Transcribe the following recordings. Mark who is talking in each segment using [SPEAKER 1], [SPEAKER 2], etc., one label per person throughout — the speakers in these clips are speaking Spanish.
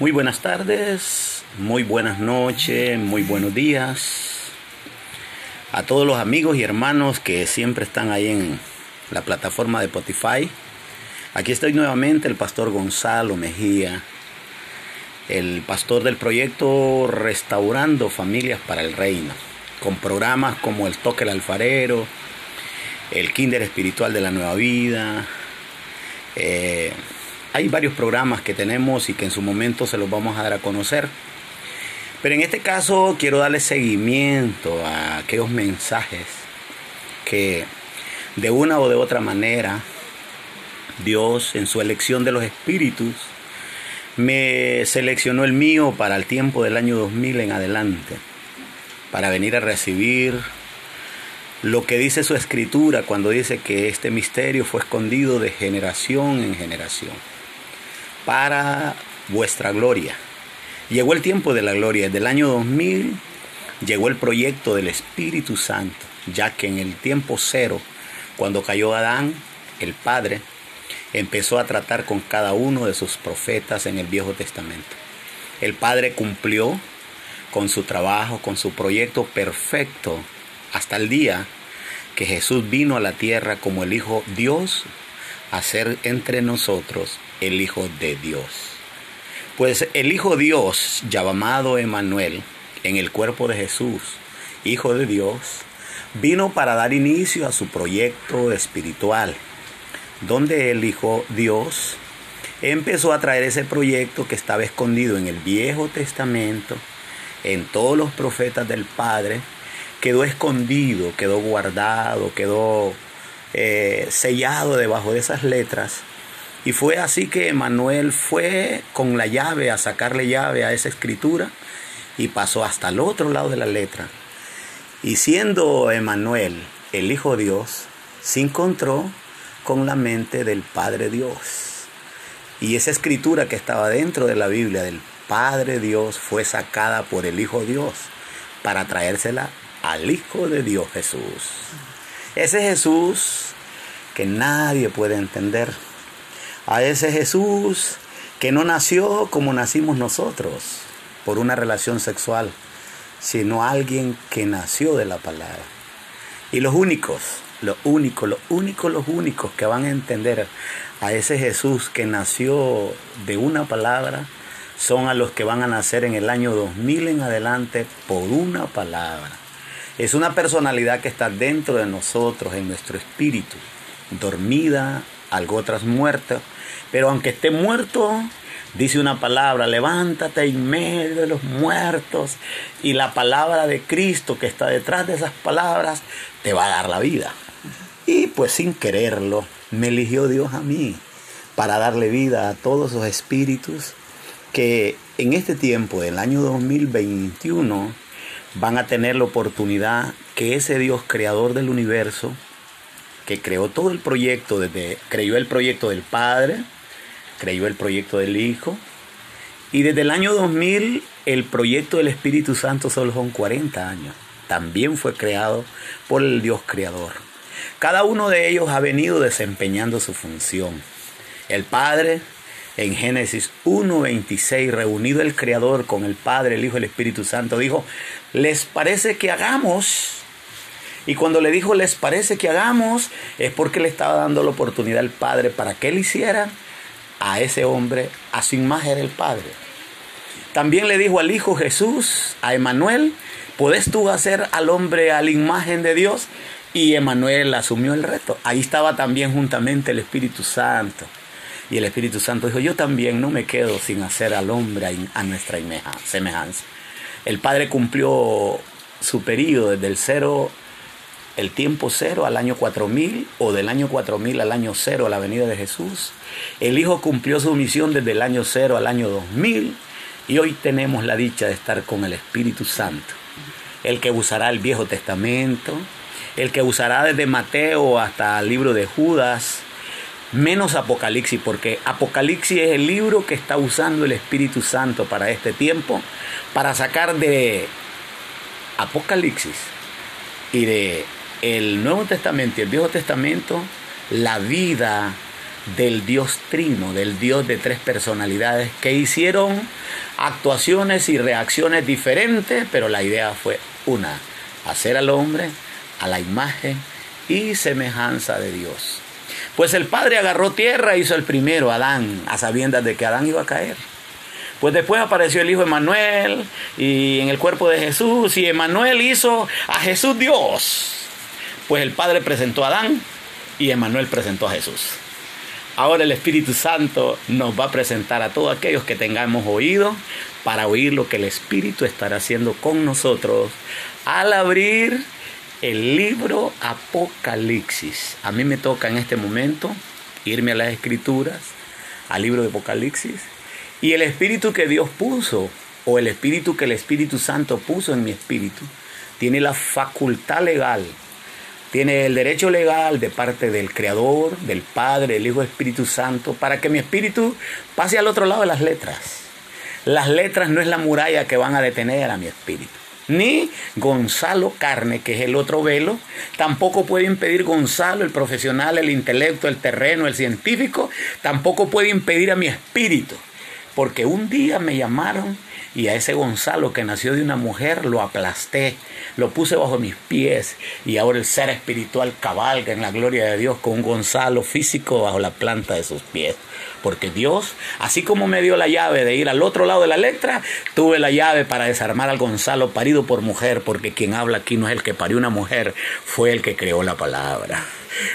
[SPEAKER 1] Muy buenas tardes, muy buenas noches, muy buenos días a todos los amigos y hermanos que siempre están ahí en la plataforma de Spotify. Aquí estoy nuevamente el pastor Gonzalo Mejía, el pastor del proyecto Restaurando Familias para el Reino, con programas como El Toque el Alfarero, el Kinder Espiritual de la Nueva Vida, eh, hay varios programas que tenemos y que en su momento se los vamos a dar a conocer. Pero en este caso quiero darle seguimiento a aquellos mensajes que de una o de otra manera Dios en su elección de los espíritus me seleccionó el mío para el tiempo del año 2000 en adelante, para venir a recibir lo que dice su escritura cuando dice que este misterio fue escondido de generación en generación para vuestra gloria. Llegó el tiempo de la gloria. Desde el año 2000 llegó el proyecto del Espíritu Santo, ya que en el tiempo cero, cuando cayó Adán, el Padre, empezó a tratar con cada uno de sus profetas en el Viejo Testamento. El Padre cumplió con su trabajo, con su proyecto perfecto, hasta el día que Jesús vino a la tierra como el Hijo Dios a ser entre nosotros el Hijo de Dios. Pues el Hijo Dios, llamado Emanuel, en el cuerpo de Jesús, Hijo de Dios, vino para dar inicio a su proyecto espiritual, donde el Hijo Dios empezó a traer ese proyecto que estaba escondido en el Viejo Testamento, en todos los profetas del Padre, quedó escondido, quedó guardado, quedó eh, sellado debajo de esas letras y fue así que Manuel fue con la llave a sacarle llave a esa escritura y pasó hasta el otro lado de la letra. Y siendo Emanuel el Hijo de Dios, se encontró con la mente del Padre Dios. Y esa escritura que estaba dentro de la Biblia del Padre Dios fue sacada por el Hijo Dios para traérsela al Hijo de Dios Jesús. Ese Jesús que nadie puede entender a ese Jesús que no nació como nacimos nosotros, por una relación sexual, sino alguien que nació de la palabra. Y los únicos, los únicos, los únicos, los únicos que van a entender a ese Jesús que nació de una palabra, son a los que van a nacer en el año 2000 en adelante por una palabra. Es una personalidad que está dentro de nosotros, en nuestro espíritu, dormida, algo tras muerta, pero aunque esté muerto, dice una palabra, levántate en medio de los muertos y la palabra de Cristo que está detrás de esas palabras te va a dar la vida. Y pues sin quererlo, me eligió Dios a mí para darle vida a todos los espíritus que en este tiempo del año 2021 van a tener la oportunidad que ese Dios creador del universo, que creó todo el proyecto, desde, creyó el proyecto del Padre, creyó el proyecto del Hijo. Y desde el año 2000 el proyecto del Espíritu Santo solo son 40 años. También fue creado por el Dios Creador. Cada uno de ellos ha venido desempeñando su función. El Padre, en Génesis 1.26, reunido el Creador con el Padre, el Hijo y el Espíritu Santo, dijo, ¿les parece que hagamos? Y cuando le dijo, ¿les parece que hagamos? Es porque le estaba dando la oportunidad al Padre para que él hiciera a ese hombre a su imagen del Padre. También le dijo al Hijo Jesús, a Emanuel, ¿puedes tú hacer al hombre a la imagen de Dios? Y Emanuel asumió el reto. Ahí estaba también juntamente el Espíritu Santo. Y el Espíritu Santo dijo, yo también no me quedo sin hacer al hombre a nuestra semejanza. El Padre cumplió su periodo desde el cero el tiempo cero al año 4000 o del año 4000 al año cero a la venida de Jesús. El Hijo cumplió su misión desde el año cero al año 2000 y hoy tenemos la dicha de estar con el Espíritu Santo, el que usará el Viejo Testamento, el que usará desde Mateo hasta el libro de Judas, menos Apocalipsis, porque Apocalipsis es el libro que está usando el Espíritu Santo para este tiempo, para sacar de Apocalipsis y de el Nuevo Testamento y el Viejo Testamento la vida del Dios Trino, del Dios de tres personalidades que hicieron actuaciones y reacciones diferentes, pero la idea fue una, hacer al hombre a la imagen y semejanza de Dios. Pues el Padre agarró tierra, hizo el primero, Adán, a sabiendas de que Adán iba a caer. Pues después apareció el Hijo Emanuel y en el cuerpo de Jesús y Emanuel hizo a Jesús Dios. Pues el Padre presentó a Adán y Emanuel presentó a Jesús. Ahora el Espíritu Santo nos va a presentar a todos aquellos que tengamos oído para oír lo que el Espíritu estará haciendo con nosotros al abrir el libro Apocalipsis. A mí me toca en este momento irme a las escrituras, al libro de Apocalipsis, y el Espíritu que Dios puso, o el Espíritu que el Espíritu Santo puso en mi espíritu, tiene la facultad legal tiene el derecho legal de parte del Creador, del Padre, del Hijo Espíritu Santo, para que mi espíritu pase al otro lado de las letras. Las letras no es la muralla que van a detener a mi espíritu. Ni Gonzalo Carne, que es el otro velo, tampoco puede impedir Gonzalo, el profesional, el intelecto, el terreno, el científico, tampoco puede impedir a mi espíritu. Porque un día me llamaron y a ese Gonzalo que nació de una mujer lo aplasté, lo puse bajo mis pies y ahora el ser espiritual cabalga en la gloria de Dios con un Gonzalo físico bajo la planta de sus pies. Porque Dios, así como me dio la llave de ir al otro lado de la letra, tuve la llave para desarmar al Gonzalo parido por mujer, porque quien habla aquí no es el que parió una mujer, fue el que creó la palabra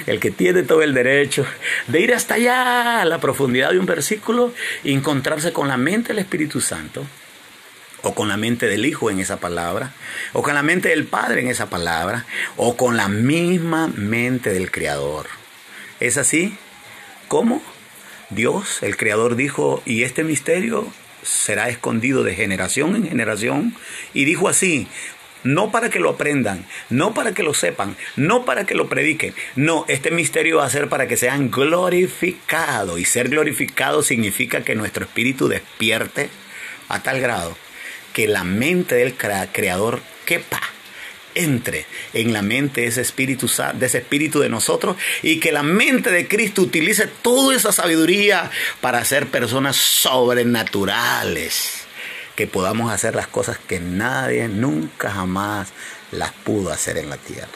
[SPEAKER 1] el que tiene todo el derecho de ir hasta allá a la profundidad de un versículo y encontrarse con la mente del Espíritu Santo o con la mente del Hijo en esa palabra, o con la mente del Padre en esa palabra, o con la misma mente del Creador. ¿Es así? ¿Cómo? Dios, el Creador, dijo, y este misterio será escondido de generación en generación, y dijo así, no para que lo aprendan, no para que lo sepan, no para que lo prediquen. No, este misterio va a ser para que sean glorificados. Y ser glorificado significa que nuestro espíritu despierte a tal grado que la mente del creador quepa entre en la mente de ese espíritu de ese espíritu de nosotros y que la mente de Cristo utilice toda esa sabiduría para ser personas sobrenaturales que podamos hacer las cosas que nadie nunca jamás las pudo hacer en la tierra.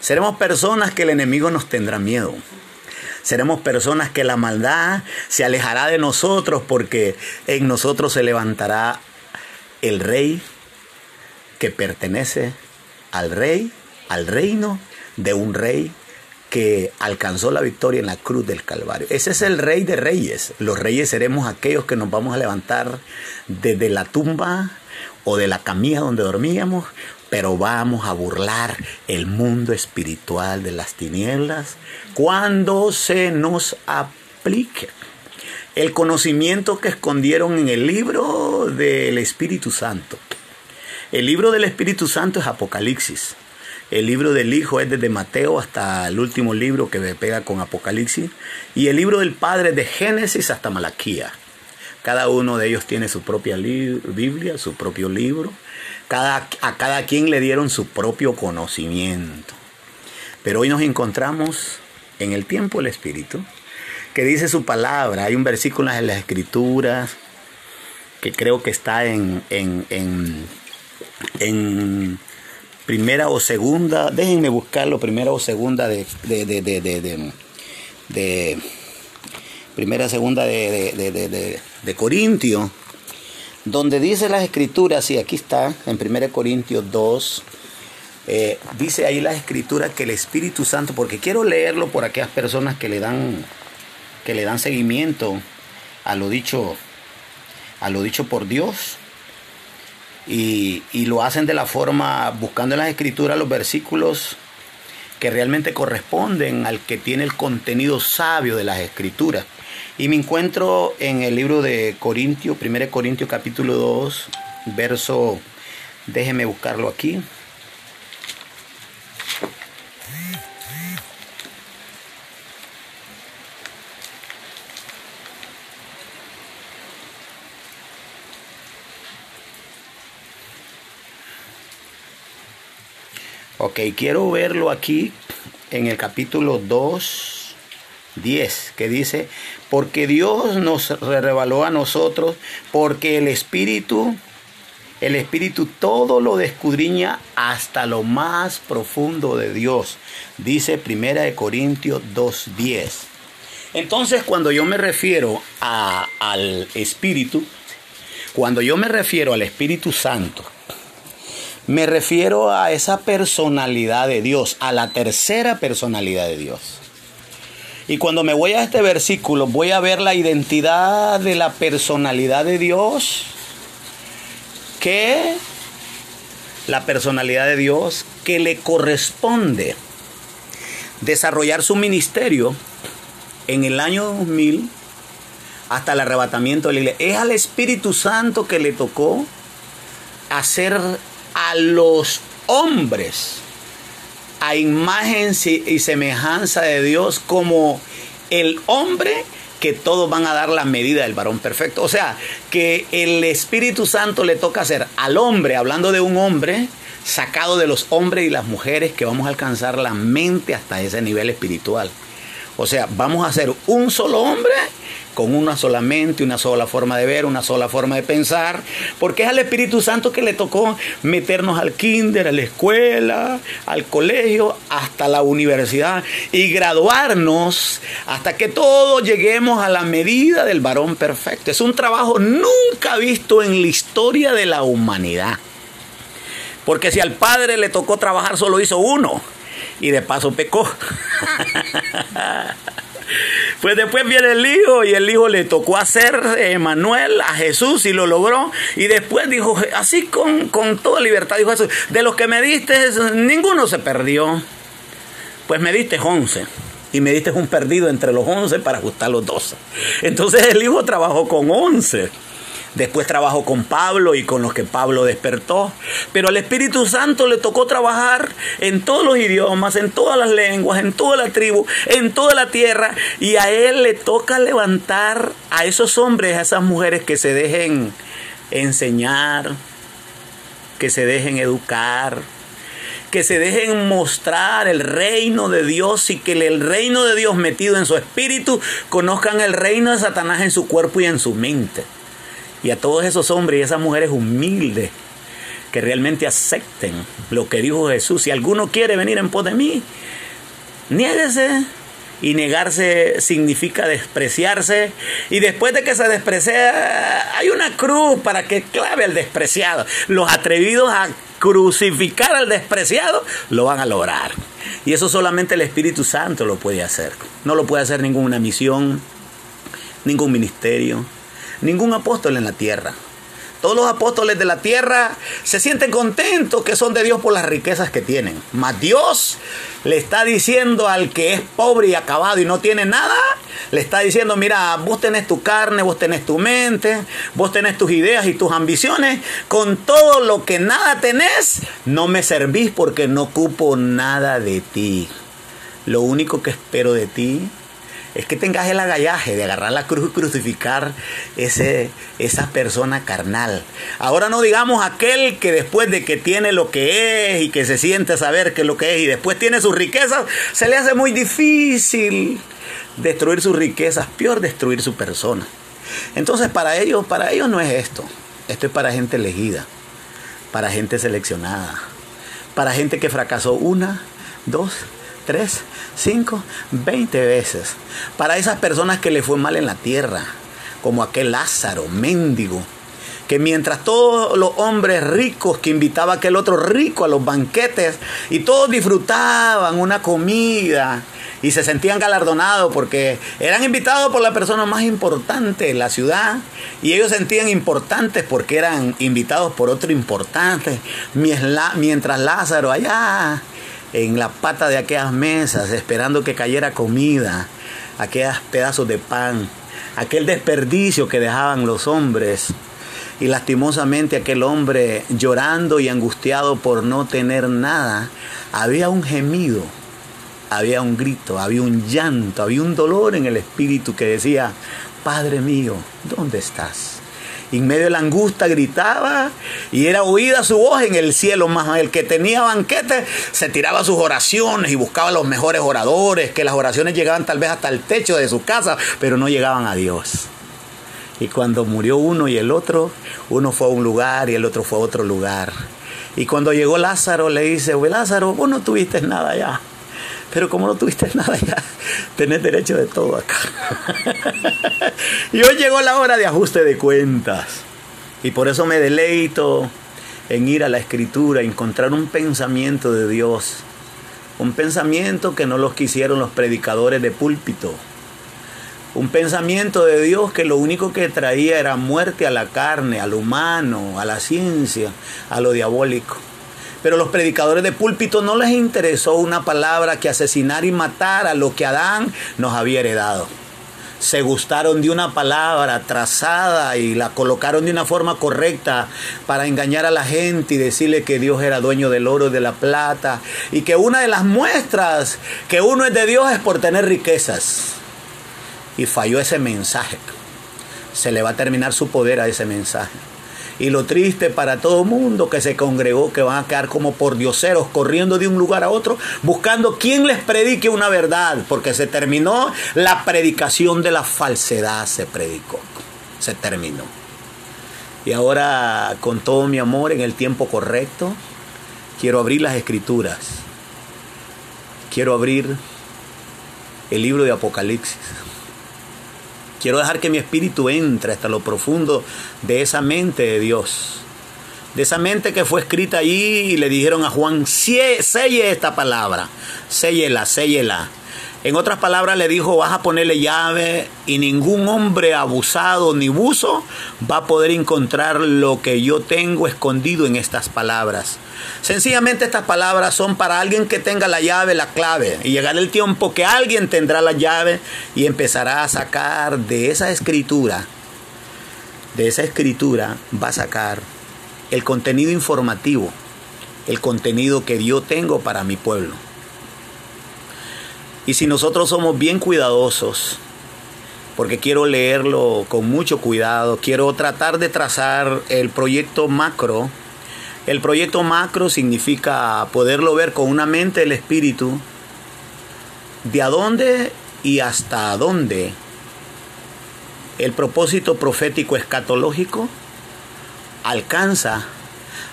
[SPEAKER 1] Seremos personas que el enemigo nos tendrá miedo. Seremos personas que la maldad se alejará de nosotros porque en nosotros se levantará el rey que pertenece al rey, al reino de un rey que alcanzó la victoria en la cruz del Calvario. Ese es el rey de reyes. Los reyes seremos aquellos que nos vamos a levantar desde la tumba o de la camilla donde dormíamos, pero vamos a burlar el mundo espiritual de las tinieblas cuando se nos aplique el conocimiento que escondieron en el libro del Espíritu Santo. El libro del Espíritu Santo es Apocalipsis. El libro del Hijo es desde Mateo hasta el último libro que me pega con Apocalipsis. Y el libro del Padre de Génesis hasta Malaquía. Cada uno de ellos tiene su propia Biblia, su propio libro. Cada, a cada quien le dieron su propio conocimiento. Pero hoy nos encontramos en el tiempo del Espíritu que dice su palabra. Hay un versículo en las escrituras que creo que está en, en, en, primera o segunda, déjenme buscarlo, primera o segunda de, de, de, de, de primera segunda de, de, Corintio, donde dice las escrituras, y aquí está, en 1 Corintios 2, eh, dice ahí las escrituras que el Espíritu Santo, porque quiero leerlo por aquellas personas que le dan que le dan seguimiento a lo dicho, a lo dicho por Dios. Y, y lo hacen de la forma, buscando en las escrituras los versículos que realmente corresponden al que tiene el contenido sabio de las escrituras. Y me encuentro en el libro de Corintios, 1 Corintios capítulo 2, verso, déjeme buscarlo aquí, Ok, quiero verlo aquí en el capítulo 2, 10, que dice, porque Dios nos reveló a nosotros, porque el Espíritu, el Espíritu todo lo descudriña hasta lo más profundo de Dios, dice Primera de Corintios 2.10. Entonces, cuando yo me refiero al Espíritu, cuando yo me refiero al Espíritu Santo, me refiero a esa personalidad de Dios, a la tercera personalidad de Dios. Y cuando me voy a este versículo, voy a ver la identidad de la personalidad de Dios, que la personalidad de Dios que le corresponde desarrollar su ministerio en el año 2000 hasta el arrebatamiento de la iglesia. Es al Espíritu Santo que le tocó hacer a los hombres a imagen y semejanza de Dios como el hombre que todos van a dar la medida del varón perfecto. O sea, que el Espíritu Santo le toca hacer al hombre, hablando de un hombre, sacado de los hombres y las mujeres que vamos a alcanzar la mente hasta ese nivel espiritual. O sea, vamos a ser un solo hombre con una sola mente, una sola forma de ver, una sola forma de pensar, porque es al Espíritu Santo que le tocó meternos al kinder, a la escuela, al colegio, hasta la universidad y graduarnos hasta que todos lleguemos a la medida del varón perfecto. Es un trabajo nunca visto en la historia de la humanidad. Porque si al Padre le tocó trabajar, solo hizo uno y de paso pecó. Pues después viene el hijo y el hijo le tocó hacer Emanuel a Jesús y lo logró. Y después dijo, así con, con toda libertad, dijo Jesús, de los que me diste, ninguno se perdió. Pues me diste once y me diste un perdido entre los once para ajustar los doce. Entonces el hijo trabajó con once. Después trabajó con Pablo y con los que Pablo despertó. Pero al Espíritu Santo le tocó trabajar en todos los idiomas, en todas las lenguas, en toda la tribu, en toda la tierra. Y a él le toca levantar a esos hombres, a esas mujeres que se dejen enseñar, que se dejen educar, que se dejen mostrar el reino de Dios y que el reino de Dios metido en su espíritu conozcan el reino de Satanás en su cuerpo y en su mente y a todos esos hombres y esas mujeres humildes que realmente acepten lo que dijo Jesús. Si alguno quiere venir en pos de mí, niéguese. Y negarse significa despreciarse. Y después de que se desprecia, hay una cruz para que clave al despreciado. Los atrevidos a crucificar al despreciado lo van a lograr. Y eso solamente el Espíritu Santo lo puede hacer. No lo puede hacer ninguna misión, ningún ministerio, ningún apóstol en la tierra. Todos los apóstoles de la tierra se sienten contentos que son de Dios por las riquezas que tienen. Mas Dios le está diciendo al que es pobre y acabado y no tiene nada, le está diciendo, mira, vos tenés tu carne, vos tenés tu mente, vos tenés tus ideas y tus ambiciones, con todo lo que nada tenés, no me servís porque no ocupo nada de ti. Lo único que espero de ti es que tengas el agallaje de agarrar la cruz y crucificar ese, esa persona carnal. Ahora no digamos aquel que después de que tiene lo que es y que se siente saber que es lo que es y después tiene sus riquezas, se le hace muy difícil destruir sus riquezas, peor destruir su persona. Entonces para ellos, para ellos no es esto. Esto es para gente elegida, para gente seleccionada, para gente que fracasó una, dos, tres, cinco, veinte veces. Para esas personas que le fue mal en la tierra, como aquel Lázaro, mendigo, que mientras todos los hombres ricos que invitaba aquel otro rico a los banquetes y todos disfrutaban una comida y se sentían galardonados porque eran invitados por la persona más importante de la ciudad y ellos sentían importantes porque eran invitados por otro importante, mientras Lázaro allá en la pata de aquellas mesas esperando que cayera comida, aquellos pedazos de pan, aquel desperdicio que dejaban los hombres. Y lastimosamente aquel hombre llorando y angustiado por no tener nada, había un gemido, había un grito, había un llanto, había un dolor en el espíritu que decía, Padre mío, ¿dónde estás? En medio de la angustia gritaba y era oída su voz en el cielo, más el que tenía banquete se tiraba sus oraciones y buscaba los mejores oradores, que las oraciones llegaban tal vez hasta el techo de su casa, pero no llegaban a Dios. Y cuando murió uno y el otro, uno fue a un lugar y el otro fue a otro lugar. Y cuando llegó Lázaro le dice, Lázaro, vos no tuviste nada ya. Pero como no tuviste nada ya, tenés derecho de todo acá. y hoy llegó la hora de ajuste de cuentas. Y por eso me deleito en ir a la escritura, encontrar un pensamiento de Dios. Un pensamiento que no los quisieron los predicadores de púlpito. Un pensamiento de Dios que lo único que traía era muerte a la carne, al humano, a la ciencia, a lo diabólico. Pero los predicadores de púlpito no les interesó una palabra que asesinar y matar a lo que Adán nos había heredado. Se gustaron de una palabra trazada y la colocaron de una forma correcta para engañar a la gente y decirle que Dios era dueño del oro y de la plata y que una de las muestras que uno es de Dios es por tener riquezas. Y falló ese mensaje. Se le va a terminar su poder a ese mensaje. Y lo triste para todo mundo que se congregó, que van a quedar como por dioseros, corriendo de un lugar a otro, buscando quien les predique una verdad, porque se terminó la predicación de la falsedad, se predicó, se terminó. Y ahora, con todo mi amor, en el tiempo correcto, quiero abrir las escrituras. Quiero abrir el libro de Apocalipsis. Quiero dejar que mi espíritu entre hasta lo profundo de esa mente de Dios. De esa mente que fue escrita allí y le dijeron a Juan, selle esta palabra, séllela, séllela. En otras palabras le dijo, vas a ponerle llave y ningún hombre abusado ni buzo va a poder encontrar lo que yo tengo escondido en estas palabras. Sencillamente estas palabras son para alguien que tenga la llave, la clave. Y llegará el tiempo que alguien tendrá la llave y empezará a sacar de esa escritura, de esa escritura va a sacar el contenido informativo, el contenido que yo tengo para mi pueblo. Y si nosotros somos bien cuidadosos, porque quiero leerlo con mucho cuidado, quiero tratar de trazar el proyecto macro. El proyecto macro significa poderlo ver con una mente del espíritu, de a dónde y hasta dónde el propósito profético escatológico alcanza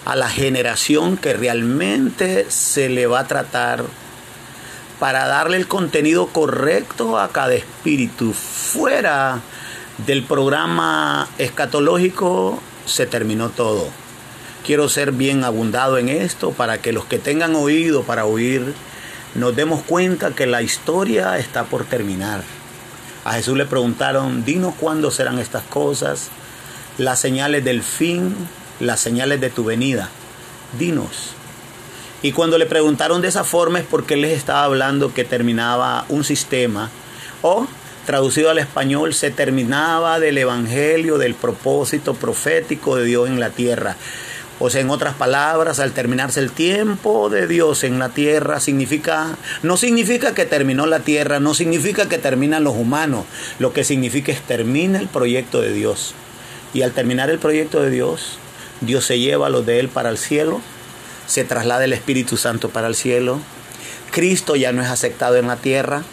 [SPEAKER 1] a la generación que realmente se le va a tratar para darle el contenido correcto a cada espíritu. Fuera del programa escatológico se terminó todo. Quiero ser bien abundado en esto para que los que tengan oído para oír nos demos cuenta que la historia está por terminar. A Jesús le preguntaron, dinos cuándo serán estas cosas, las señales del fin, las señales de tu venida. Dinos. Y cuando le preguntaron de esa forma es porque él les estaba hablando que terminaba un sistema o traducido al español se terminaba del evangelio, del propósito profético de Dios en la tierra. O sea, en otras palabras, al terminarse el tiempo de Dios en la tierra, significa, no significa que terminó la tierra, no significa que terminan los humanos, lo que significa es termina el proyecto de Dios. Y al terminar el proyecto de Dios, Dios se lleva a los de Él para el cielo se traslada el Espíritu Santo para el cielo. Cristo ya no es aceptado en la tierra.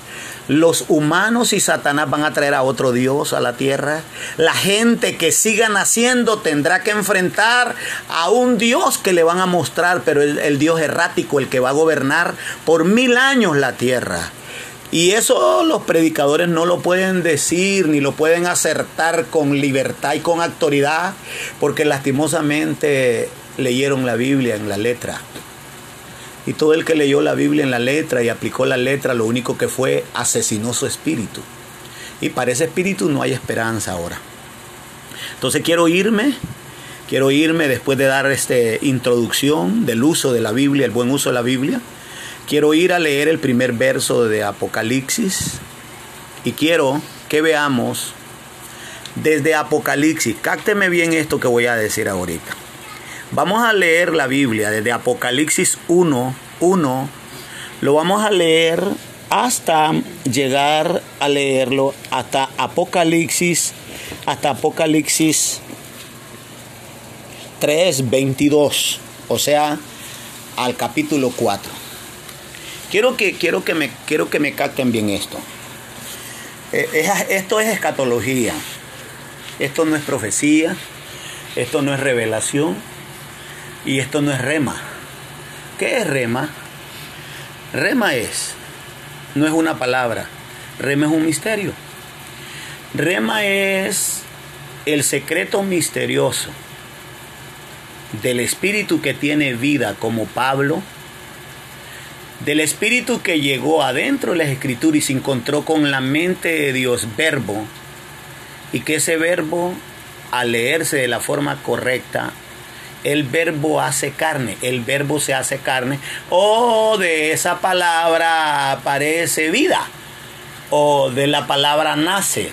[SPEAKER 1] Los humanos y Satanás van a traer a otro Dios a la tierra. La gente que siga naciendo tendrá que enfrentar a un Dios que le van a mostrar, pero el, el Dios errático, el que va a gobernar por mil años la tierra. Y eso los predicadores no lo pueden decir ni lo pueden acertar con libertad y con autoridad, porque lastimosamente leyeron la Biblia en la letra. Y todo el que leyó la Biblia en la letra y aplicó la letra, lo único que fue asesinó su espíritu. Y para ese espíritu no hay esperanza ahora. Entonces quiero irme, quiero irme después de dar esta introducción del uso de la Biblia, el buen uso de la Biblia. Quiero ir a leer el primer verso de Apocalipsis y quiero que veamos desde Apocalipsis. Cácteme bien esto que voy a decir ahorita. Vamos a leer la Biblia desde Apocalipsis 1, 1. Lo vamos a leer hasta llegar a leerlo hasta Apocalipsis, hasta Apocalipsis 3:22, o sea, al capítulo 4. Quiero que, quiero que, me, quiero que me capten bien esto. Eh, esto es escatología. Esto no es profecía. Esto no es revelación. Y esto no es rema. ¿Qué es rema? Rema es, no es una palabra. Rema es un misterio. Rema es el secreto misterioso del espíritu que tiene vida como Pablo, del espíritu que llegó adentro de la escritura y se encontró con la mente de Dios verbo, y que ese verbo, al leerse de la forma correcta, el verbo hace carne, el verbo se hace carne, o de esa palabra aparece vida, o de la palabra nace.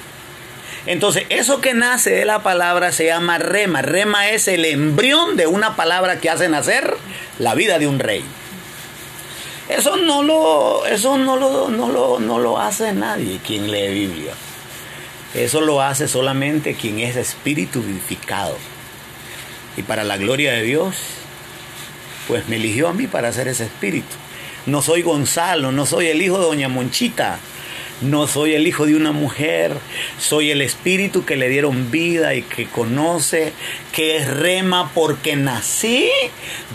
[SPEAKER 1] Entonces, eso que nace de la palabra se llama rema. Rema es el embrión de una palabra que hace nacer la vida de un rey. Eso no lo, eso no lo, no lo, no lo hace nadie quien lee Biblia. Eso lo hace solamente quien es espíritu vivificado. Y para la gloria de Dios, pues me eligió a mí para ser ese espíritu. No soy Gonzalo, no soy el hijo de Doña Monchita. No soy el hijo de una mujer, soy el espíritu que le dieron vida y que conoce que es rema porque nací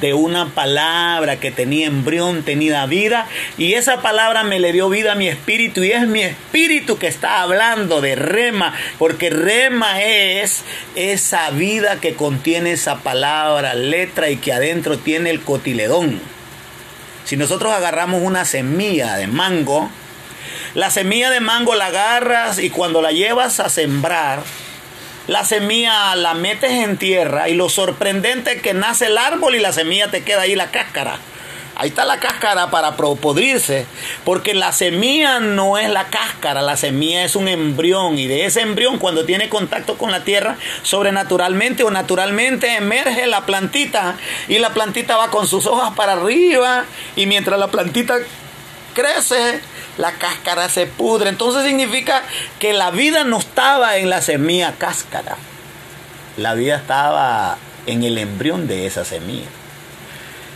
[SPEAKER 1] de una palabra que tenía embrión, tenía vida y esa palabra me le dio vida a mi espíritu y es mi espíritu que está hablando de rema porque rema es esa vida que contiene esa palabra, letra y que adentro tiene el cotiledón. Si nosotros agarramos una semilla de mango, la semilla de mango la agarras y cuando la llevas a sembrar, la semilla la metes en tierra y lo sorprendente es que nace el árbol y la semilla te queda ahí la cáscara. Ahí está la cáscara para podrirse, porque la semilla no es la cáscara, la semilla es un embrión y de ese embrión cuando tiene contacto con la tierra, sobrenaturalmente o naturalmente emerge la plantita y la plantita va con sus hojas para arriba y mientras la plantita crece, la cáscara se pudre. Entonces significa que la vida no estaba en la semilla cáscara. La vida estaba en el embrión de esa semilla.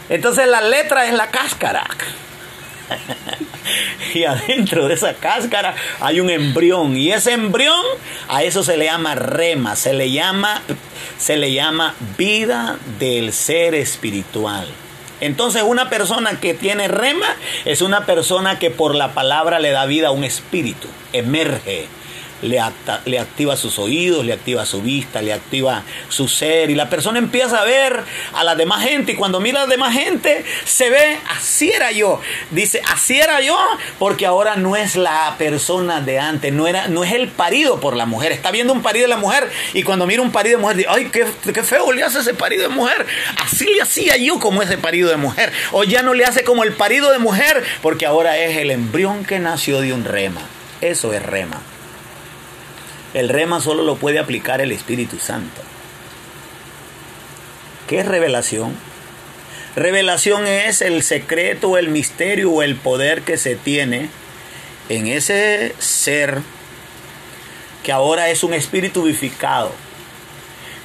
[SPEAKER 1] Entonces la letra es la cáscara. y adentro de esa cáscara hay un embrión y ese embrión a eso se le llama rema, se le llama se le llama vida del ser espiritual. Entonces una persona que tiene rema es una persona que por la palabra le da vida a un espíritu, emerge le, le activa sus oídos, le activa su vista, le activa su ser y la persona empieza a ver a la demás gente y cuando mira a la demás gente se ve, así era yo, dice, así era yo porque ahora no es la persona de antes, no, era, no es el parido por la mujer, está viendo un parido de la mujer y cuando mira un parido de mujer dice, ay, qué, qué feo le hace ese parido de mujer, así le hacía yo como ese parido de mujer, o ya no le hace como el parido de mujer porque ahora es el embrión que nació de un rema, eso es rema. El rema solo lo puede aplicar el Espíritu Santo. ¿Qué es revelación? Revelación es el secreto, el misterio o el poder que se tiene en ese ser que ahora es un espíritu vivificado,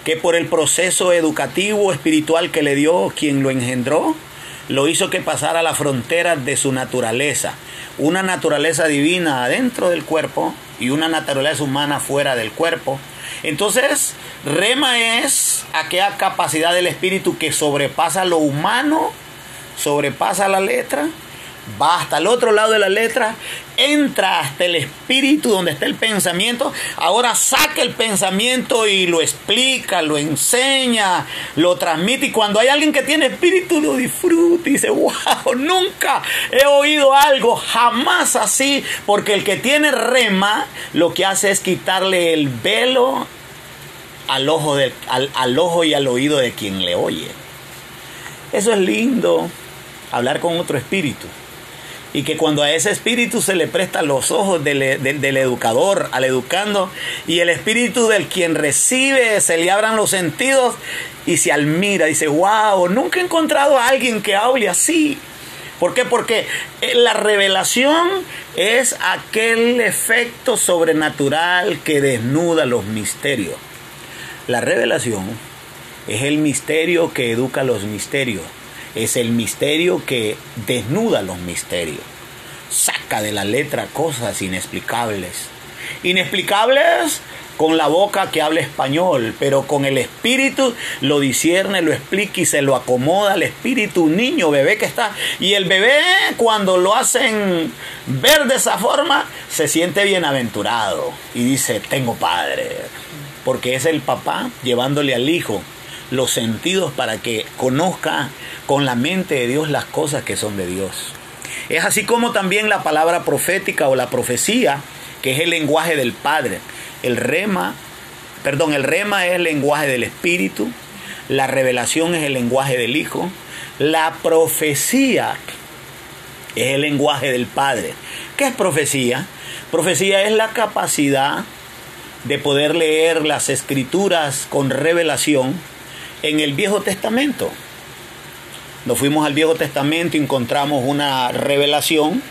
[SPEAKER 1] que por el proceso educativo espiritual que le dio quien lo engendró, lo hizo que pasara la frontera de su naturaleza, una naturaleza divina adentro del cuerpo y una naturaleza humana fuera del cuerpo. Entonces, rema es aquella capacidad del espíritu que sobrepasa lo humano, sobrepasa la letra va hasta el otro lado de la letra, entra hasta el espíritu donde está el pensamiento, ahora saca el pensamiento y lo explica, lo enseña, lo transmite. Y cuando hay alguien que tiene espíritu lo disfruta y dice, wow, nunca he oído algo, jamás así, porque el que tiene rema lo que hace es quitarle el velo al ojo, al, al ojo y al oído de quien le oye. Eso es lindo, hablar con otro espíritu y que cuando a ese espíritu se le prestan los ojos del, educador al educando y el espíritu del quien recibe se le abran los sentidos y se admira, dice, wow, nunca he encontrado a alguien que hable así. ¿Por qué? Porque eh, la revelación es aquel efecto sobrenatural que desnuda los misterios. La revelación Es el misterio que educa los misterios. Es el misterio que desnuda los misterios. Saca de la letra cosas inexplicables. Inexplicables con la boca que habla español, pero con el espíritu lo discierne, lo explica y se lo acomoda al espíritu, un niño, bebé que está. Y el bebé cuando lo hacen ver de esa forma, se siente bienaventurado y dice, tengo padre, porque es el papá llevándole al hijo los sentidos para que conozca con la mente de Dios las cosas que son de Dios. Es así como también la palabra profética o la profecía, que es el lenguaje del Padre. El rema, perdón, el rema es el lenguaje del Espíritu, la revelación es el lenguaje del Hijo, la profecía es el lenguaje del Padre. ¿Qué es profecía? Profecía es la capacidad de poder leer las escrituras con revelación en el Viejo Testamento. Nos fuimos al Viejo Testamento y encontramos una revelación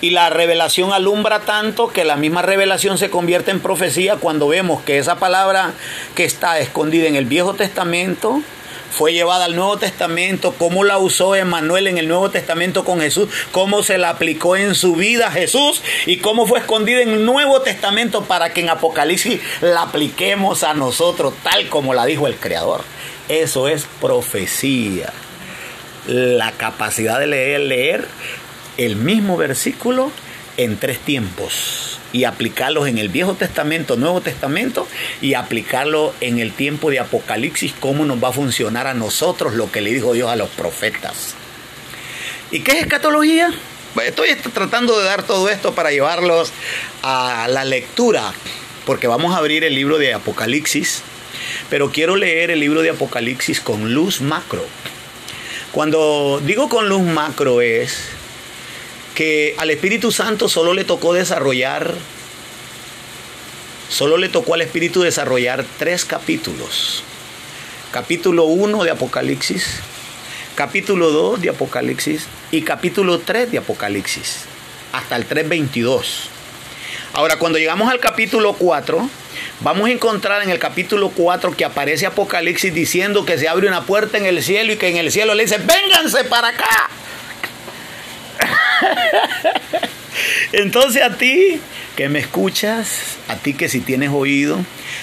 [SPEAKER 1] y la revelación alumbra tanto que la misma revelación se convierte en profecía cuando vemos que esa palabra que está escondida en el Viejo Testamento fue llevada al Nuevo Testamento, cómo la usó Emmanuel en el Nuevo Testamento con Jesús, cómo se la aplicó en su vida Jesús y cómo fue escondida en el Nuevo Testamento para que en Apocalipsis la apliquemos a nosotros tal como la dijo el Creador. Eso es profecía. La capacidad de leer, leer el mismo versículo en tres tiempos y aplicarlos en el Viejo Testamento, Nuevo Testamento y aplicarlo en el tiempo de Apocalipsis, cómo nos va a funcionar a nosotros lo que le dijo Dios a los profetas. ¿Y qué es escatología? Estoy tratando de dar todo esto para llevarlos a la lectura, porque vamos a abrir el libro de Apocalipsis, pero quiero leer el libro de Apocalipsis con luz macro. Cuando digo con luz macro es que al Espíritu Santo solo le tocó desarrollar, solo le tocó al Espíritu desarrollar tres capítulos. Capítulo 1 de Apocalipsis, capítulo 2 de Apocalipsis y capítulo 3 de Apocalipsis, hasta el 3.22. Ahora, cuando llegamos al capítulo 4, vamos a encontrar en el capítulo 4 que aparece Apocalipsis diciendo que se abre una puerta en el cielo y que en el cielo le dice, vénganse para acá. Entonces a ti que me escuchas, a ti que si tienes oído,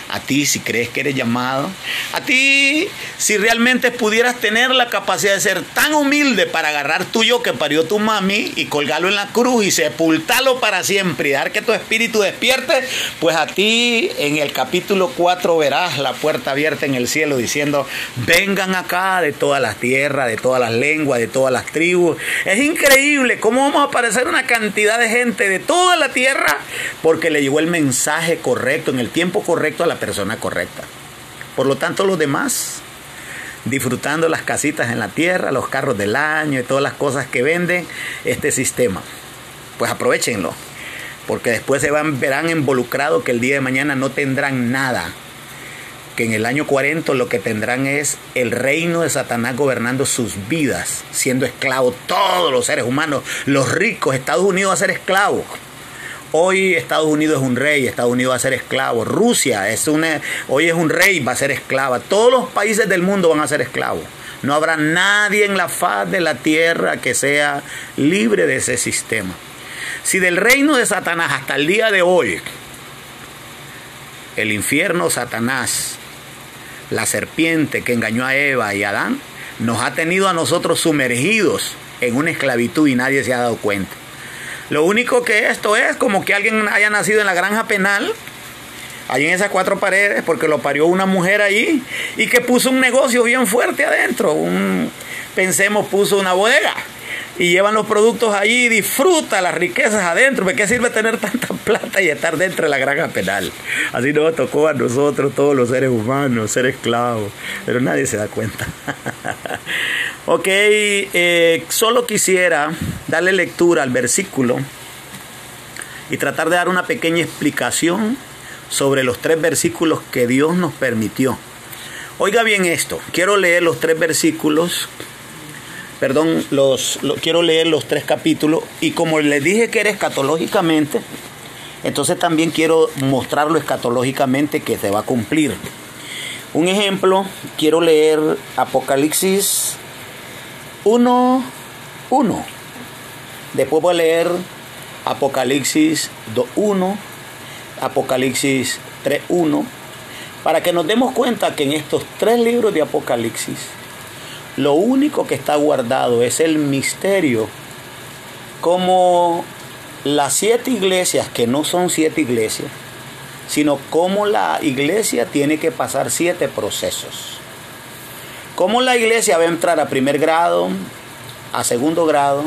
[SPEAKER 1] a ti si crees que eres llamado, a ti si realmente pudieras tener la capacidad de ser tan humilde para agarrar tuyo que parió tu mami y colgarlo en la cruz y sepultarlo para siempre y dar que tu espíritu despierte, pues a ti en el capítulo 4 verás la puerta abierta en el cielo diciendo, vengan acá de todas las tierras, de todas las lenguas, de todas las tribus. Es increíble cómo vamos a aparecer una cantidad de gente de toda la tierra porque le llegó el mensaje correcto en el tiempo correcto a la persona correcta. Por lo tanto, los demás, disfrutando las casitas en la tierra, los carros del año y todas las cosas que venden este sistema, pues aprovechenlo, porque después se van, verán involucrados que el día de mañana no tendrán nada, que en el año 40 lo que tendrán es el reino de Satanás gobernando sus vidas, siendo esclavos todos los seres humanos, los ricos, Estados Unidos va a ser esclavos Hoy Estados Unidos es un rey, Estados Unidos va a ser esclavo. Rusia es una, hoy es un rey, va a ser esclava. Todos los países del mundo van a ser esclavos. No habrá nadie en la faz de la tierra que sea libre de ese sistema. Si del reino de Satanás hasta el día de hoy, el infierno Satanás, la serpiente que engañó a Eva y a Adán, nos ha tenido a nosotros sumergidos en una esclavitud y nadie se ha dado cuenta. Lo único que esto es como que alguien haya nacido en la granja penal, ahí en esas cuatro paredes, porque lo parió una mujer ahí, y que puso un negocio bien fuerte adentro. Un, pensemos, puso una bodega y llevan los productos allí y disfruta las riquezas adentro. ¿De qué sirve tener tanta plata y estar dentro de la granja penal? Así nos tocó a nosotros, todos los seres humanos, ser esclavos, pero nadie se da cuenta. ok, eh, solo quisiera darle lectura al versículo y tratar de dar una pequeña explicación sobre los tres versículos que Dios nos permitió. Oiga bien esto, quiero leer los tres versículos perdón, los, quiero leer los tres capítulos y como les dije que era escatológicamente, entonces también quiero mostrarlo escatológicamente que se va a cumplir. Un ejemplo, quiero leer Apocalipsis 1, 1. Después voy a leer Apocalipsis 2, 1, Apocalipsis 3, 1, para que nos demos cuenta que en estos tres libros de Apocalipsis, lo único que está guardado es el misterio, como las siete iglesias, que no son siete iglesias, sino cómo la iglesia tiene que pasar siete procesos. Cómo la iglesia va a entrar a primer grado, a segundo grado,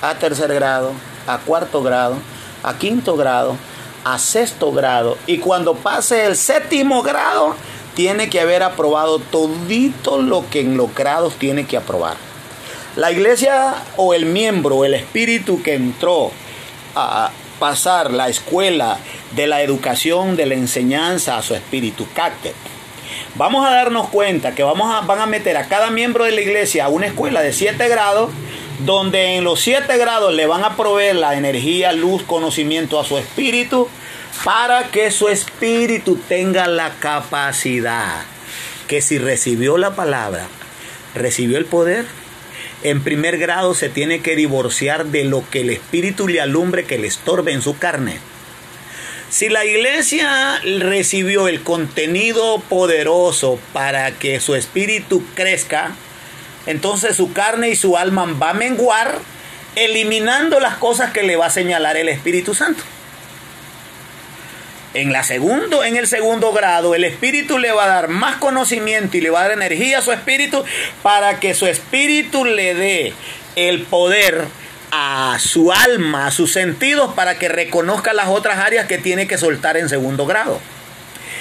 [SPEAKER 1] a tercer grado, a cuarto grado, a quinto grado, a sexto grado. Y cuando pase el séptimo grado, tiene que haber aprobado todito lo que en tiene que aprobar. La iglesia o el miembro, el espíritu que entró a pasar la escuela de la educación, de la enseñanza a su espíritu, cacte. Vamos a darnos cuenta que vamos a, van a meter a cada miembro de la iglesia a una escuela de 7 grados, donde en los 7 grados le van a proveer la energía, luz, conocimiento a su espíritu, para que su espíritu tenga la capacidad que si recibió la palabra, recibió el poder, en primer grado se tiene que divorciar de lo que el espíritu le alumbre que le estorbe en su carne. Si la iglesia recibió el contenido poderoso para que su espíritu crezca, entonces su carne y su alma va a menguar, eliminando las cosas que le va a señalar el Espíritu Santo. En, la segundo, en el segundo grado, el Espíritu le va a dar más conocimiento y le va a dar energía a su Espíritu para que su Espíritu le dé el poder a su alma, a sus sentidos, para que reconozca las otras áreas que tiene que soltar en segundo grado.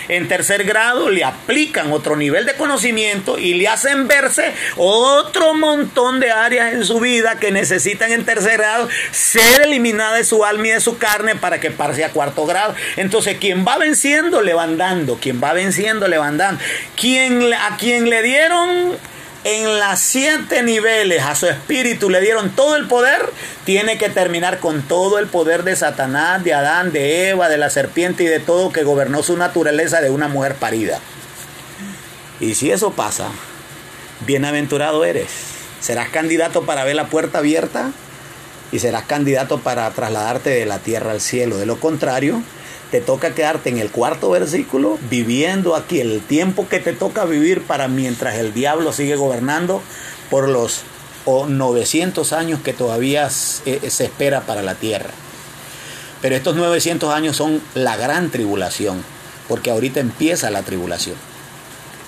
[SPEAKER 1] En tercer grado le aplican otro nivel de conocimiento y le hacen verse otro montón de áreas en su vida que necesitan en tercer grado ser eliminadas de su alma y de su carne para que pase a cuarto grado. Entonces, quien va venciendo le van dando, quien va venciendo le van dando. Quien, a quien le dieron en las siete niveles a su espíritu le dieron todo el poder, tiene que terminar con todo el poder de Satanás, de Adán, de Eva, de la serpiente y de todo que gobernó su naturaleza de una mujer parida. Y si eso pasa, bienaventurado eres. Serás candidato para ver la puerta abierta y serás candidato para trasladarte de la tierra al cielo. De lo contrario, te toca quedarte en el cuarto versículo, viviendo aquí el tiempo que te toca vivir para mientras el diablo sigue gobernando por los 900 años que todavía eh, se espera para la tierra. Pero estos 900 años son la gran tribulación, porque ahorita empieza la tribulación.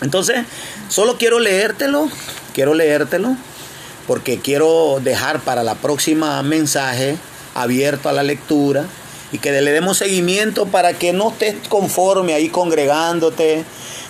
[SPEAKER 1] Entonces, solo quiero leértelo, quiero leértelo, porque quiero dejar para la próxima mensaje abierto a la lectura y que le demos seguimiento para que no estés conforme ahí congregándote,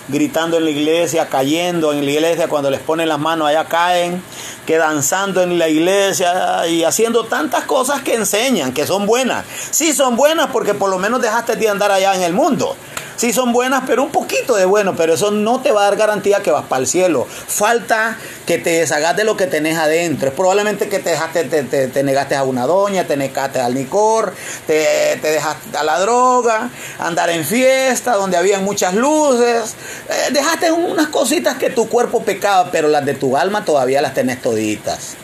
[SPEAKER 1] gritando en la iglesia, cayendo en la iglesia, cuando les ponen las manos allá caen, que danzando en la iglesia y haciendo tantas cosas que enseñan, que son buenas. Sí, son buenas porque por lo menos dejaste de andar allá en el mundo sí son buenas, pero un poquito de bueno, pero eso no te va a dar garantía que vas para el cielo. Falta que te deshagas de lo que tenés adentro. Es probablemente que te dejaste, te, negaste a una doña, te negaste al licor, te, dejaste a la droga, andar en fiesta donde había muchas luces. Eh, dejaste unas cositas que tu cuerpo pecaba, pero las de tu alma todavía las tenés toditas.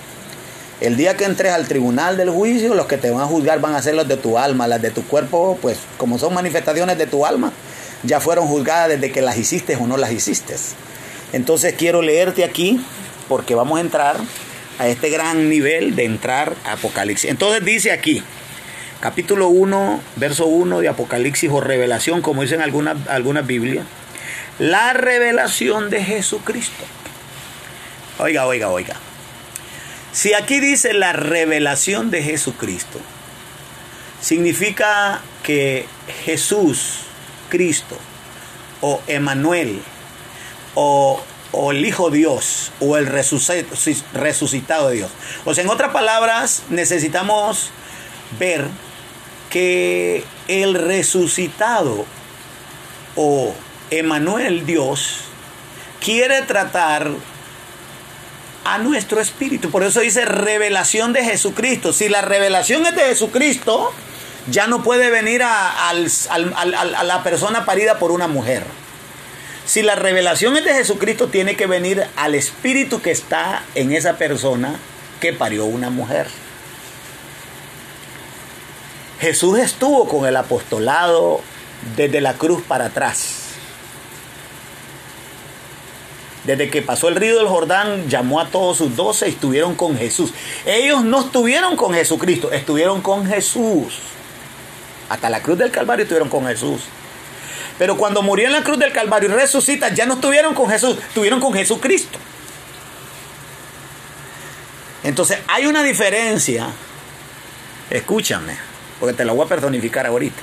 [SPEAKER 1] El día que entres al tribunal del juicio, los que te van a juzgar van a ser los de tu alma, las de tu cuerpo, pues como son manifestaciones de tu alma, ya fueron juzgadas desde que las hiciste o no las hiciste. Entonces quiero leerte aquí porque vamos a entrar a este gran nivel de entrar a Apocalipsis. Entonces dice aquí, capítulo 1, verso 1 de Apocalipsis o revelación, como dicen algunas, algunas Biblias, la revelación de Jesucristo. Oiga, oiga, oiga. Si aquí dice la revelación de Jesucristo, significa que Jesús Cristo, o Emanuel, o, el Hijo Dios, o el resucitado de Dios. O sea, en otras palabras, necesitamos ver que el resucitado o Emanuel Dios quiere tratar a nuestro espíritu. Por eso dice revelación de Jesucristo. Si la revelación es de Jesucristo, ya no puede venir a, la persona parida por una mujer. Si la revelación es de Jesucristo, tiene que venir al espíritu que está en esa persona que parió una mujer. Jesús estuvo con el apostolado desde la cruz para atrás. Desde que pasó el río del Jordán, llamó a todos sus doce y estuvieron con Jesús. Ellos no estuvieron con Jesucristo, estuvieron con Jesús. Hasta la cruz del Calvario estuvieron con Jesús. Pero cuando murió en la cruz del Calvario y resucita, ya no estuvieron con Jesús, estuvieron con Jesucristo. Entonces hay una diferencia, escúchame, porque te la voy a personificar ahorita.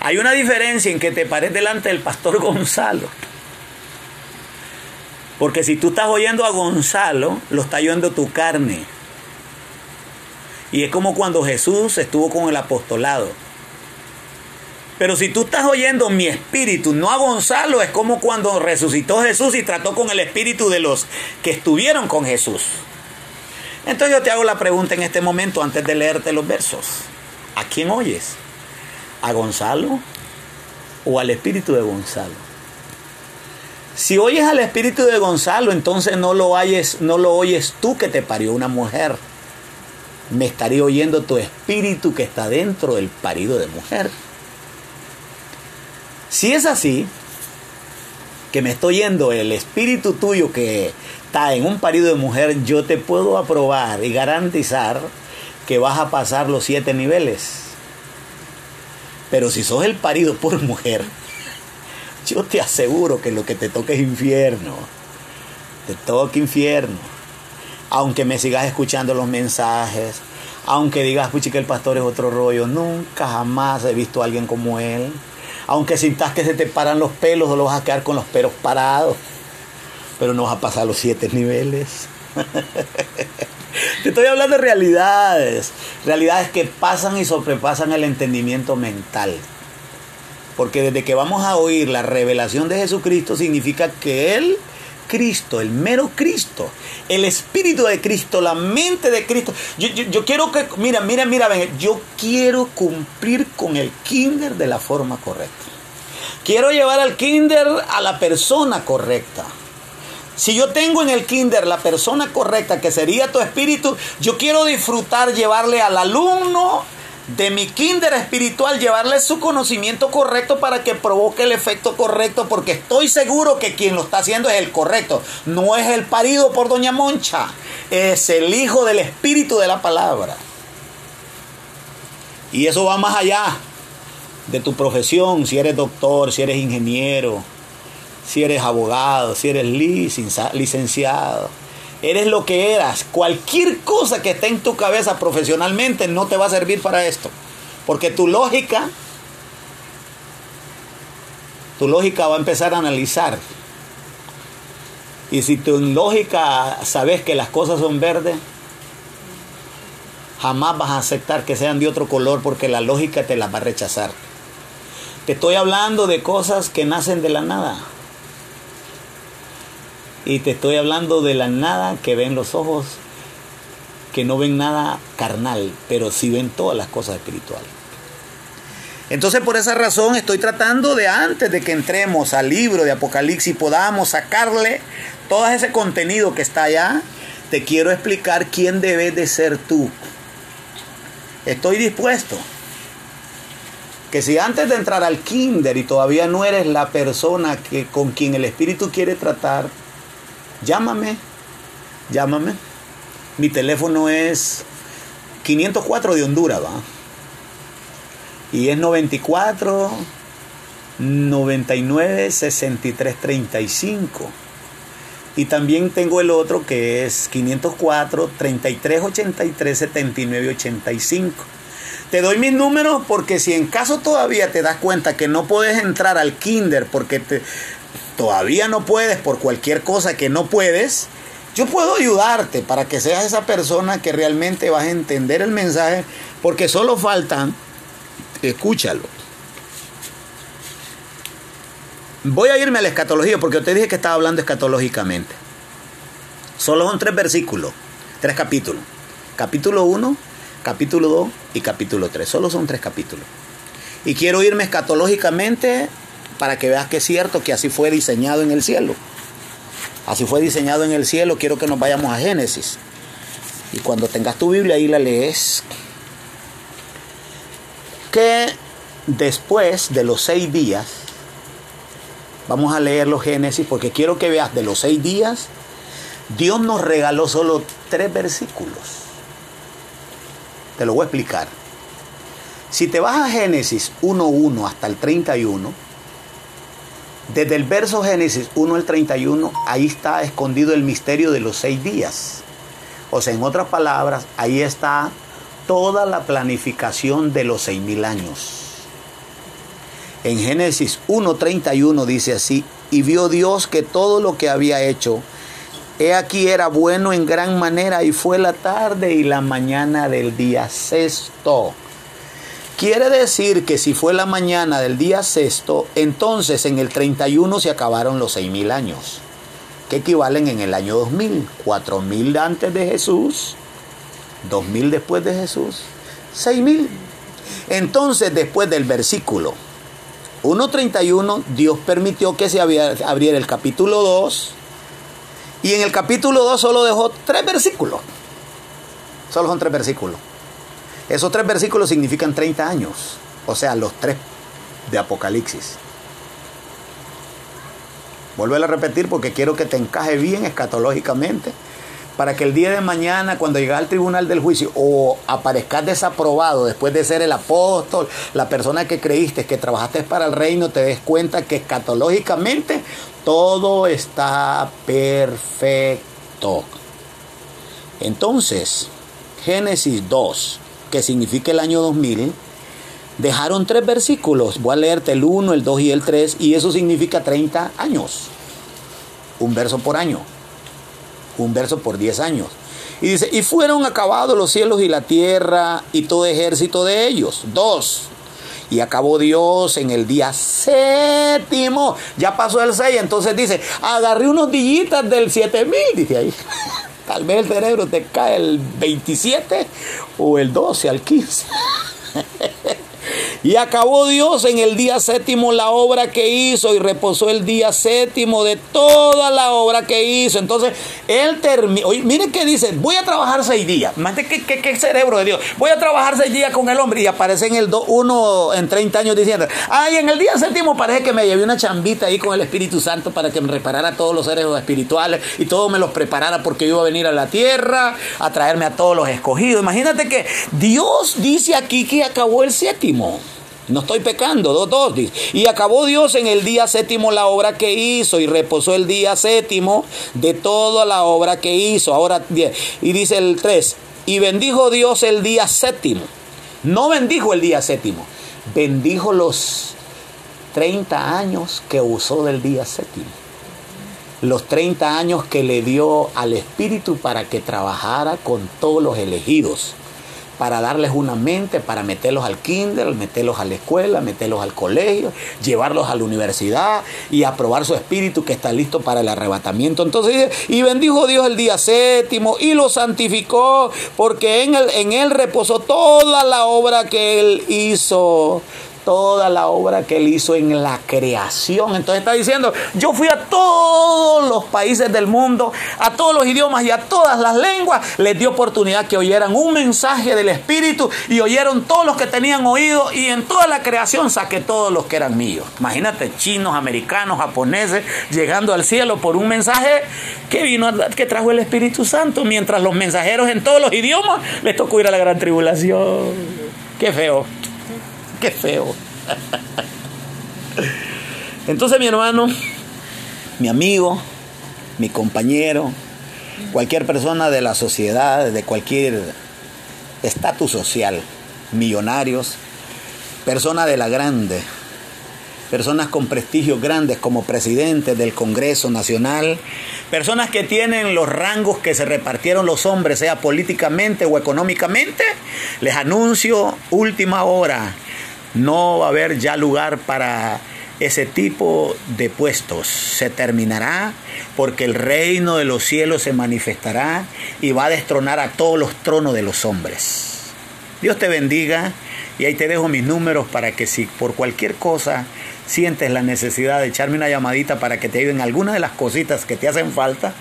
[SPEAKER 1] Hay una diferencia en que te pares delante del pastor Gonzalo. Porque si tú estás oyendo a Gonzalo, lo está oyendo tu carne. Y es como cuando Jesús estuvo con el apostolado. Pero si tú estás oyendo mi espíritu, no a Gonzalo, es como cuando resucitó Jesús y trató con el espíritu de los que estuvieron con Jesús. Entonces yo te hago la pregunta en este momento antes de leerte los versos. ¿A quién oyes? ¿A Gonzalo o al espíritu de Gonzalo? Si oyes al espíritu de Gonzalo, entonces no lo, oyes, no lo oyes tú que te parió una mujer. Me estaría oyendo tu espíritu que está dentro del parido de mujer. Si es así, que me estoy yendo el espíritu tuyo que está en un parido de mujer, yo te puedo aprobar y garantizar que vas a pasar los siete niveles. Pero si sos el parido por mujer, yo te aseguro que lo que te toca es infierno. Te toca infierno. Aunque me sigas escuchando los mensajes, aunque digas, puchi, que el pastor es otro rollo, nunca jamás he visto a alguien como él aunque sintas que se te paran los pelos o lo vas a quedar con los pelos parados. Pero no vas a pasar los siete niveles. te estoy hablando de realidades. Realidades que pasan y sobrepasan el entendimiento mental. Porque desde que vamos a oír la revelación de Jesucristo significa que Él Cristo, el mero Cristo, el Espíritu de Cristo, la mente de Cristo. Yo, quiero que, mira, mira, mira, yo quiero cumplir con el kinder de la forma correcta. Quiero llevar al kinder a la persona correcta. Si yo tengo en el kinder la persona correcta, que sería tu espíritu, yo quiero disfrutar llevarle al alumno de mi kinder espiritual, llevarle su conocimiento correcto para que provoque el efecto correcto, porque estoy seguro que quien lo está haciendo es el correcto, no es el parido por Doña Moncha, es el hijo del espíritu de la palabra. Y eso va más allá de tu profesión, si eres doctor, si eres ingeniero, si eres abogado, si eres licenciado eres lo que eras. Cualquier cosa que esté en tu cabeza profesionalmente no te va a servir para esto. Porque tu lógica, tu lógica va a empezar a analizar. Y si tu lógica sabes que las cosas son verdes, jamás vas a aceptar que sean de otro color porque la lógica te las va a rechazar. Te estoy hablando de cosas que nacen de la nada. Y te estoy hablando de la nada que ven los ojos, que no ven nada carnal, pero sí ven todas las cosas espirituales. Entonces por esa razón estoy tratando de antes de que entremos al libro de Apocalipsis podamos sacarle todo ese contenido que está allá, te quiero explicar quién debes de ser tú. Estoy dispuesto que si antes de entrar al kinder y todavía no eres la persona que, con quien el Espíritu quiere tratar, Llámame, llámame. Mi teléfono es 504 de Honduras, ¿va? Y es 94 99 63 35. Y también tengo el otro que es 504 33 83 79 85. Te doy mis números porque si en caso todavía te das cuenta que no puedes entrar al kinder porque te, todavía no puedes por cualquier cosa que no puedes, yo puedo ayudarte para que seas esa persona que realmente vas a entender el mensaje, porque solo faltan, escúchalo. Voy a irme a la escatología porque te dije que estaba hablando escatológicamente. Solo son tres versículos, tres capítulos. Capítulo 1, capítulo 2 y capítulo 3. Solo son tres capítulos. Y quiero irme escatológicamente para que veas que es cierto que así fue diseñado en el cielo. Así fue diseñado en el cielo. Quiero que nos vayamos a Génesis. Y cuando tengas tu Biblia ahí la lees. Que después de los seis días, vamos a leer los Génesis porque quiero que veas de los seis días, Dios nos regaló solo tres versículos. Te lo voy a explicar. Si te vas a Génesis 1.1 hasta el 31, desde el verso Génesis 1 al 31, ahí está escondido el misterio de los seis días. O sea, en otras palabras, ahí está toda la planificación de los seis mil años. En Génesis 1.31 dice así, y vio Dios que todo lo que había hecho, he aquí era bueno en gran manera, y fue la tarde y la mañana del día sexto. Quiere decir que si fue la mañana del día sexto, entonces en el 31 se acabaron los 6.000 años, que equivalen en el año 2000, 4.000 antes de Jesús, 2.000 después de Jesús, 6.000. Entonces después del versículo 1.31, Dios permitió que se abriera el capítulo 2, y en el capítulo 2 solo dejó tres versículos. Solo son tres versículos. Esos tres versículos significan 30 años, o sea, los tres de Apocalipsis. Vuelvo a repetir porque quiero que te encaje bien escatológicamente para que el día de mañana, cuando llegue al tribunal del juicio o aparezcas desaprobado después de ser el apóstol, la persona que creíste, que trabajaste para el reino, te des cuenta que escatológicamente todo está perfecto. Entonces, Génesis 2, que significa el año 2000, dejaron tres versículos. Voy a leerte el 1, el 2 y el 3, y eso significa 30 años. Un verso por año. Un verso por 10 años. Y dice, y fueron acabados los cielos y la tierra y todo ejército de ellos. Dos. Y acabó Dios en el día séptimo. Ya pasó el 6, entonces dice, agarré unos dillitas del 7000, dice ahí. Tal vez el cerebro te cae el 27 o el 12 al 15. Y acabó Dios en el día séptimo la obra que hizo y reposó el día séptimo de toda la obra que hizo. Entonces, él terminó. Miren qué dice: Voy a trabajar seis días. ¿Qué, qué, qué cerebro de Dios? Voy a trabajar seis días con el hombre. Y aparece en el uno en 30 años diciendo: Ay, en el día séptimo parece que me llevé una chambita ahí con el Espíritu Santo para que me reparara todos los seres espirituales y todo me los preparara porque iba a venir a la tierra a traerme a todos los escogidos. Imagínate que Dios dice aquí que acabó el séptimo. No estoy pecando, dos, dos. Y acabó Dios en el día séptimo la obra que hizo y reposó el día séptimo de toda la obra que hizo. Ahora, y dice el 3, y bendijo Dios el día séptimo. No bendijo el día séptimo, bendijo los 30 años que usó del día séptimo. Los 30 años que le dio al Espíritu para que trabajara con todos los elegidos para darles una mente, para meterlos al kinder, meterlos a la escuela, meterlos al colegio, llevarlos a la universidad y aprobar su espíritu que está listo para el arrebatamiento. Entonces y bendijo Dios el día séptimo y lo santificó porque en en él reposó toda la obra que él hizo toda la obra que él hizo en la creación. Entonces está diciendo, yo fui a todos los países del mundo, a todos los idiomas y a todas las lenguas, les di oportunidad que oyeran un mensaje del Espíritu y oyeron todos los que tenían oído y en toda la creación saqué todos los que eran míos. Imagínate, chinos, americanos, japoneses, llegando al cielo por un mensaje que vino, que trajo el Espíritu Santo, mientras los mensajeros en todos los idiomas les tocó ir a la gran tribulación. Qué feo. Feo. Entonces mi hermano, mi amigo, mi compañero, cualquier persona de la sociedad, de cualquier estatus social, millonarios, personas de la grande, personas con prestigios grandes como presidentes del Congreso Nacional, personas que tienen los rangos que se repartieron los hombres, sea políticamente o económicamente, les anuncio última hora, no va a haber ya lugar para ese tipo de puestos. Se terminará porque el reino de los cielos se manifestará y va a destronar a todos los tronos de los hombres. Dios te bendiga y ahí te dejo mis números para que si por cualquier cosa sientes la necesidad de echarme una llamadita para que te ayuden algunas de las cositas que te hacen falta,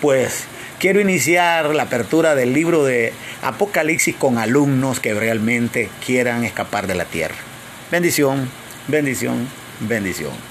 [SPEAKER 1] pues quiero iniciar la apertura del libro de Apocalipsis con alumnos que realmente quieran escapar de la tierra. Bendición, bendición, bendición.